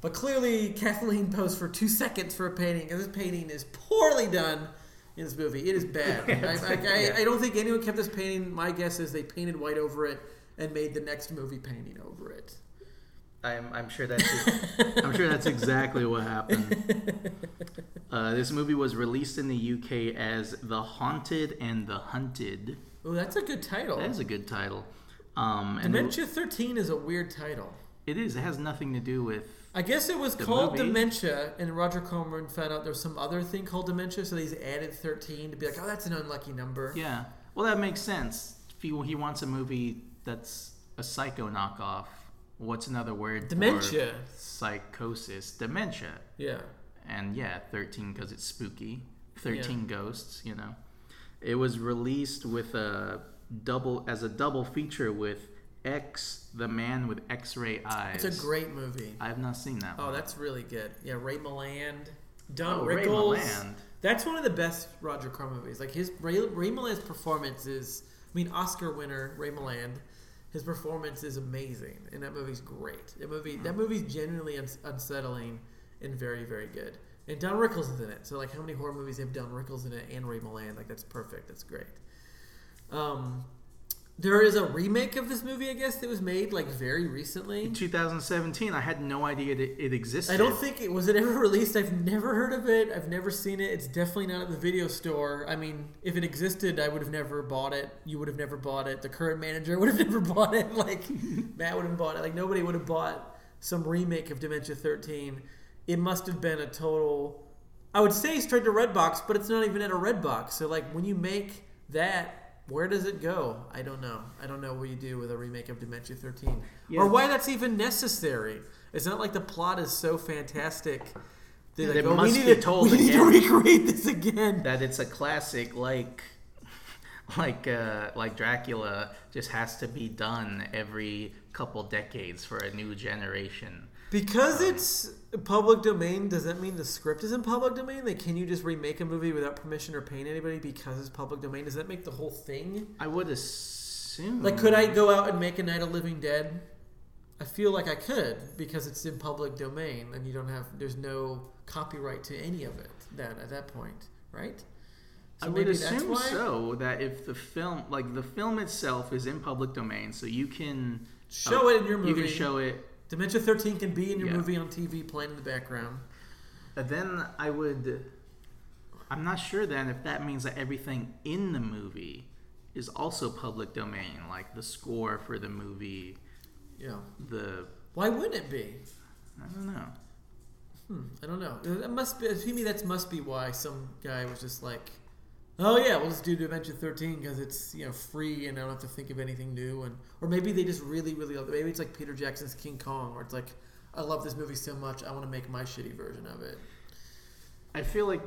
But clearly, Kathleen posed for two seconds for a painting, and this painting is poorly done in this movie. It is bad. (laughs) I, I, I, I don't think anyone kept this painting. My guess is they painted white over it and made the next movie painting over it. I'm, I'm sure that's (laughs) I'm sure that's exactly what happened. (laughs) Uh, this movie was released in the UK as The Haunted and the Hunted. Oh, that's a good title. That is a good title. Um, and Dementia 13 is a weird title. it is. It has nothing to do with. I guess it was called movie. Dementia, and Roger Corman found out there was some other thing called Dementia, so he's added 13 to be like, oh, that's an unlucky number. Yeah. Well, that makes sense. If he, he wants a movie that's a psycho knockoff, what's another word? Dementia. psychosis. Dementia. Yeah. and yeah, 13 because it's spooky. 13 ghosts, you know. It was released with a double as a double feature with X, the man with X-ray eyes. It's a great movie. I have not seen that. Oh, one. that's really good. Yeah, Ray Milland, Don Oh, Ray Milland. That's one of the best Roger Corman movies. Like his Ray, Ray Milland's performance is, I mean, Oscar winner Ray Milland. His performance is amazing, and that movie's great. That movie, that movie's genuinely uns- unsettling and very, very good. And Don Rickles is in it. So, like, how many horror movies have Don Rickles in it and Ray Milland? Like, that's perfect. That's great. Um, there is a remake of this movie, I guess, that was made like very recently. In 2017, I had no idea it, it existed. I don't think it was it ever (laughs) released. I've never heard of it. I've never seen it. It's definitely not at the video store. I mean, if it existed, I would have never bought it. You would have never bought it. The current manager (laughs) would have never bought it. Like (laughs) Matt would have bought it. Like nobody would have bought some remake of Dementia 13. It must have been a total. I would say straight to Redbox, but it's not even at a Redbox. So like when you make that. Where does it go? I don't know. I don't know what you do with a remake of Dementia 13. Yeah. Or why that's even necessary. It's not like the plot is so fantastic. They're like, it "Oh, must we need be to, told (laughs) we need to recreate this again. that it's a classic like (laughs) like uh, like Dracula just has to be done every couple decades for a new generation. Because it's public domain, does that mean the script is in public domain? Like, can you just remake a movie without permission or paying anybody because it's public domain? Does that make the whole thing? I would assume. Like, could I go out and make a Night of Living Dead? I feel like I could because it's in public domain and you don't have, there's no copyright to any of it then at that point, right? I would assume so. That if the film, like the film itself, is in public domain, so you can Show it in your movie. You can show it Dementia 13 can be in your Yeah. movie on TV playing in the background. And then I would. I'm not sure then if that means that everything in the movie is also public domain, like the score for the movie, Yeah. the. Why wouldn't it be? I don't know. Hmm, I don't know. That must be to me. That must be why some guy was just like, "Oh yeah, we'll just do Dimension 13 because it's you know free and I don't have to think of anything new." And or maybe they just really, really love it. Maybe it's like Peter Jackson's King Kong, where it's like, "I love this movie so much, I want to make my shitty version of it." I feel like,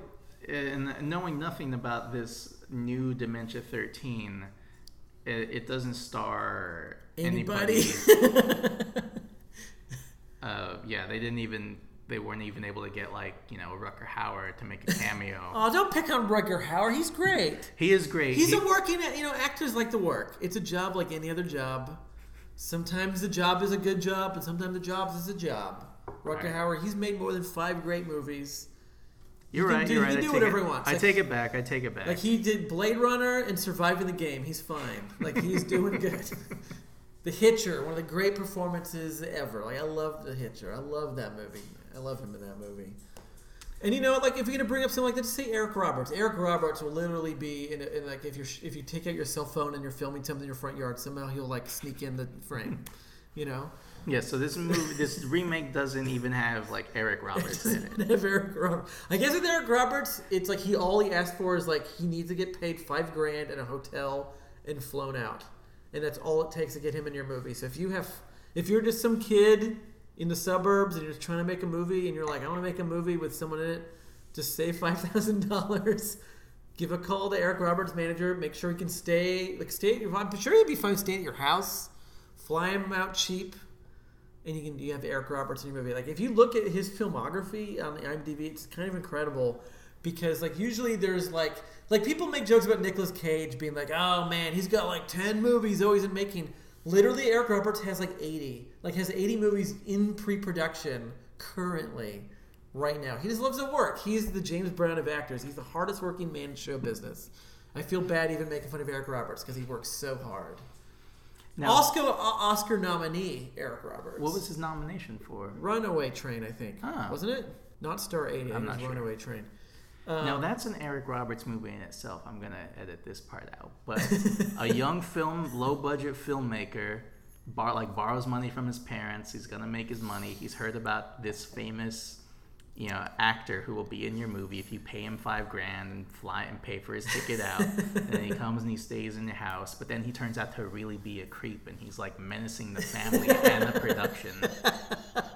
in knowing nothing about this new Dementia 13, it, it doesn't star Anybody? (laughs) Uh, yeah, they didn't even. They weren't even able to get like you know Rutger Hauer to make a (laughs) cameo. oh, don't pick on Rutger Hauer. He's great. he is great. He's He- a working. You know, actors like to work. It's a job like any other job. Sometimes the job is a good job, and sometimes the job is a job. Rutger Right. Hauer, he's made more than five great movies. You're right. do- you're he right. can I do take whatever it, he wants. I take it back. I take it back. Like he did Blade Runner and Surviving the Game. He's fine. Like he's doing good. (laughs) the Hitcher, one of the great performances ever. Like I love The Hitcher. I love that movie. I love him in that movie. And you know, like if you're gonna bring up something like that, just say Eric Roberts. Eric Roberts will literally be in, a, in like if you're if you take out your cell phone and you're filming something in your front yard, somehow he'll like sneak in the frame. (laughs) You know, yeah. So this movie, this remake doesn't even have like Eric (laughs) Roberts in it. have Eric Roberts. I guess with Eric Roberts, it's like he all he asked for is like he needs to get paid five grand in a hotel and flown out, and that's all it takes to get him in your movie. So if you have, if you're just some kid in the suburbs and you're just trying to make a movie and you're like, I want to make a movie with someone in it, just save five thousand dollars. (laughs) Give a call to Eric Roberts' manager. Make sure he can stay. Like stay. I'm sure he'd be fine staying at your house. Fly him out cheap and you can you have Eric Roberts in your movie. Like if you look at his filmography on the IMDb, it's kind of incredible because like usually there's like like people make jokes about Nicolas Cage being like, oh man, he's got like ten movies oh, always in making. Literally, Eric Roberts has like eighty, like has eighty movies in pre-production currently, right now. He just loves to work. He's the James Brown of actors. He's the hardest working man in show business. I feel bad even making fun of Eric Roberts because he works so hard. Now, Oscar Oscar nominee Eric Roberts. what was his nomination for? Runaway Train? I think Ah. wasn't it? Not Star Eighty. I I'm think it not sure. Runaway Train. Um, now that's an Eric Roberts movie in itself. I'm gonna edit this part out. But (laughs) a young film, low budget filmmaker, bar like borrows money from his parents. He's gonna make his money. He's heard about this famous, you know, actor who will be in your movie if you pay him five grand and fly and pay for his ticket (laughs) out. and then he comes and he stays in your house. But then he turns out to really be a creep, and he's like menacing the family and the production. (laughs)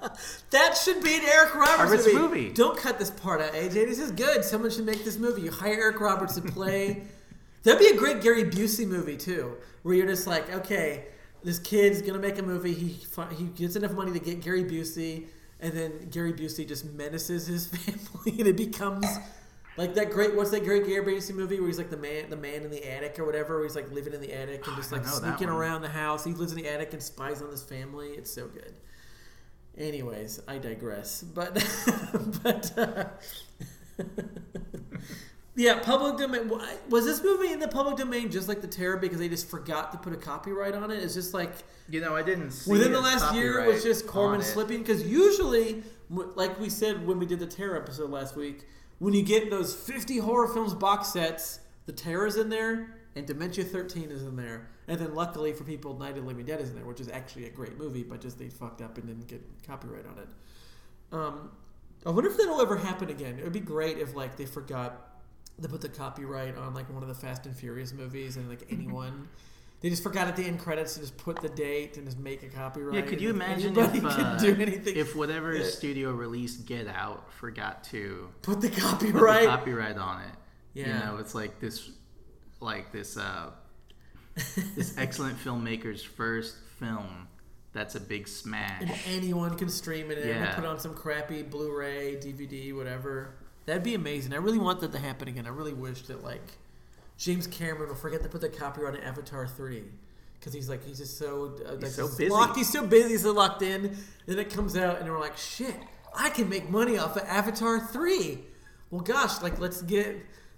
that should be an Eric Roberts movie. movie. Don't cut this part out, AJ. This is good. Someone should make this movie. You hire Eric Roberts to play. (laughs) That'd be a great Gary Busey movie too, where you're just like, okay, this kid's gonna make a movie. He he gets enough money to get Gary Busey, and then Gary Busey just menaces his (laughs) family, and it becomes. Like that great, what's that great Gary Busey movie where he's like the man, the man in the attic or whatever, where he's like living in the attic and oh, just like don't know that sneaking around the house. He lives in the attic and spies on his family. It's so good. Anyways, I digress. But (laughs) but uh, (laughs) yeah, public domain. Was this movie in the public domain just like the Terror because they just forgot to put a copyright on it? It's just like You know, I didn't see within the last year it was just Corman slipping because usually, like we said when we did the Terror episode last week, when you get those fifty horror films box sets, the Terror's in there and Dementia Thirteen is in there, and then luckily for people, Night of the Living Dead is in there, which is actually a great movie, but just they fucked up and didn't get copyright on it. Um, I wonder if that'll ever happen again. It would be great if like they forgot to put the copyright on like one of the Fast and Furious movies and like (laughs) anyone. They just forgot at the end credits to just put the date and just make a copyright. Yeah, could you imagine if, (laughs) could uh, do anything? if whatever Yeah. studio released Get Out forgot to put the put copyright. the copyright on it? Yeah, You know, it's like this, like this, uh, this excellent filmmaker's first film that's a big smash. and anyone can stream it and Yeah. put on some crappy Blu-ray, DVD, whatever. That'd be amazing. I really want that to happen again. I really wish that like James Cameron will forget to put the copyright on Avatar three because he's like he's just so uh, like, so he's busy. locked. He's so busy. He's so locked in. Then it comes out and we're like, shit, I can make money off of Avatar three. Well, gosh, like let's get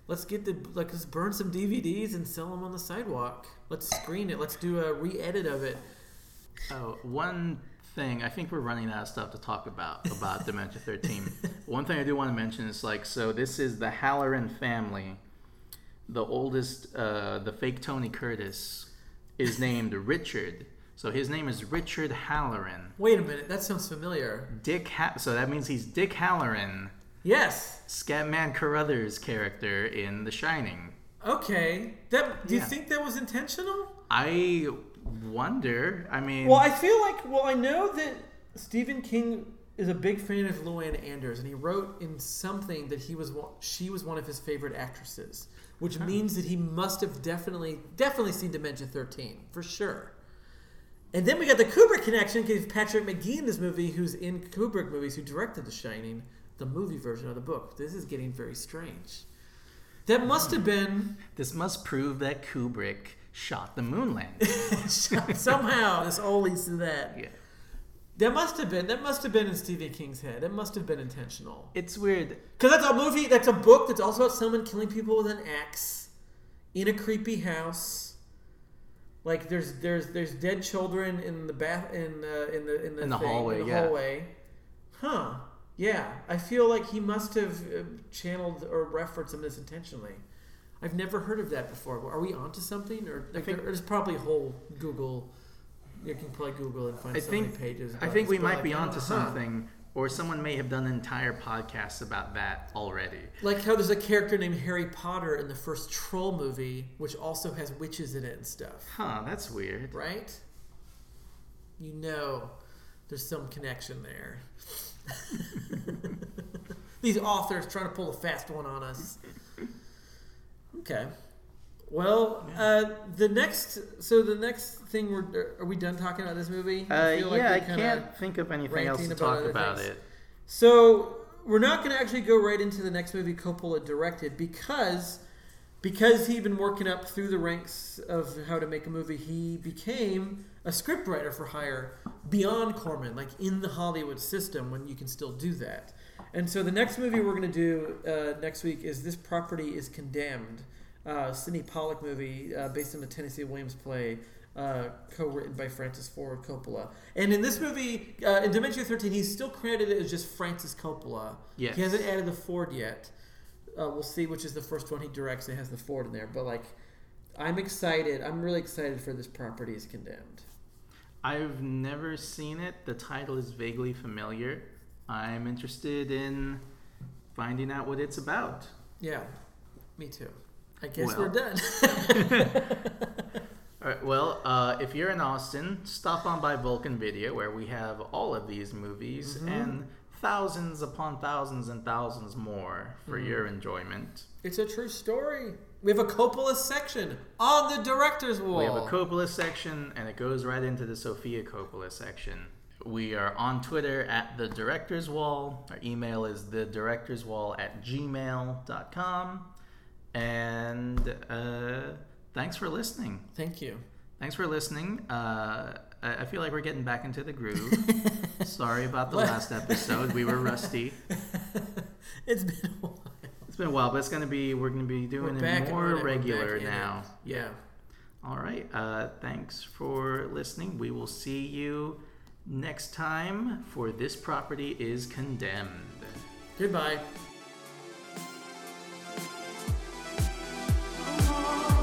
let's get the like let's burn some DVDs and sell them on the sidewalk. Let's screen it. Let's do a re-edit of it. Oh, one thing. I think we're running out of stuff to talk about about Dementia 13. (laughs) One thing I do want to mention is like, so this is the Halloran family. The oldest, uh, the fake Tony Curtis, is named Richard. So his name is Richard Halloran. Wait a minute, that sounds familiar. Dick. Ha- so that means he's Dick Halloran, Yes. Scatman Crothers' character in The Shining. Okay. That do you think that was intentional? I wonder. I mean, Well, I feel like well, I know that Stephen King is a big fan of Luana Anders, and he wrote in something that he was one, she was one of his favorite actresses, which means that he must have definitely definitely seen Dementia 13 for sure. And then we got the Kubrick connection because Patrick Magee in this movie, who's in Kubrick movies, who directed The Shining, the movie version of the book. This is getting very strange. That must have been this must prove that Kubrick shot the moon landing. (laughs) somehow this all leads to that. yeah. That must have been that must have been in Stephen King's head. That must have been intentional. It's weird. Because that's a movie. That's a book. That's also about someone killing people with an axe in a creepy house. Like there's there's there's dead children in the bath in uh, in the in the, In the thing, hallway, In the yeah. hallway. Huh. Yeah. I feel like he must have uh, channeled or referenced some of this intentionally. I've never heard of that before. Are we onto something, or like, think- there's probably a whole Google. You can probably Google and find I so many think pages. I think we might like, be onto something, or someone may have done an entire podcast about that already. Like how there's a character named Harry Potter in the first Troll movie, which also has witches in it and stuff, Huh? That's weird. right? You know, there's some connection there. (laughs) These authors trying to pull a fast one on us. Okay. Well, uh, the next, so the next thing we're, are we done talking about this movie? Uh, feel like yeah, I can't think of anything else to about talk about things. it. So we're not going to actually go right into the next movie Coppola directed because because he'd been working up through the ranks of how to make a movie. He became a scriptwriter for hire beyond Corman, like in the Hollywood system when you can still do that. And so the next movie we're going to do uh, next week is This Property is Condemned, uh, Sydney Pollack movie uh, based on the Tennessee Williams play uh, co-written by Francis Ford Coppola. And in this movie, uh, in Dementia 13, he's still credited as just Francis Coppola. Yes. He hasn't added the Ford yet. Uh, we'll see which is the first one he directs that has the Ford in there. But like, I'm excited. I'm really excited for this property is condemned. I've never seen it. The title is vaguely familiar. I'm interested in finding out what it's about. Yeah, me too. I guess Well. we're done. (laughs) All right, well, uh, if you're in Austin, stop on by Vulcan Video, where we have all of these movies Mm-hmm. and thousands upon thousands and thousands more for Mm-hmm. your enjoyment. it's a true story. We have a Coppola section on the director's wall. We have a Coppola section, and it goes right into the Sofia Coppola section. We are on Twitter at the Directors Wall. Our email is the Directors Wall at gmail.com. And uh, thanks for listening. Thank you. Thanks for listening. Uh, I feel like we're getting back into the groove. (laughs) Sorry about the last episode. We were rusty. (laughs) it's been a while been a while, but it's gonna be we're gonna be doing we're it more it. regular it. now. Yeah. All right. Uh, thanks for listening. We will see you next time for this property is condemned. Goodbye. Oh,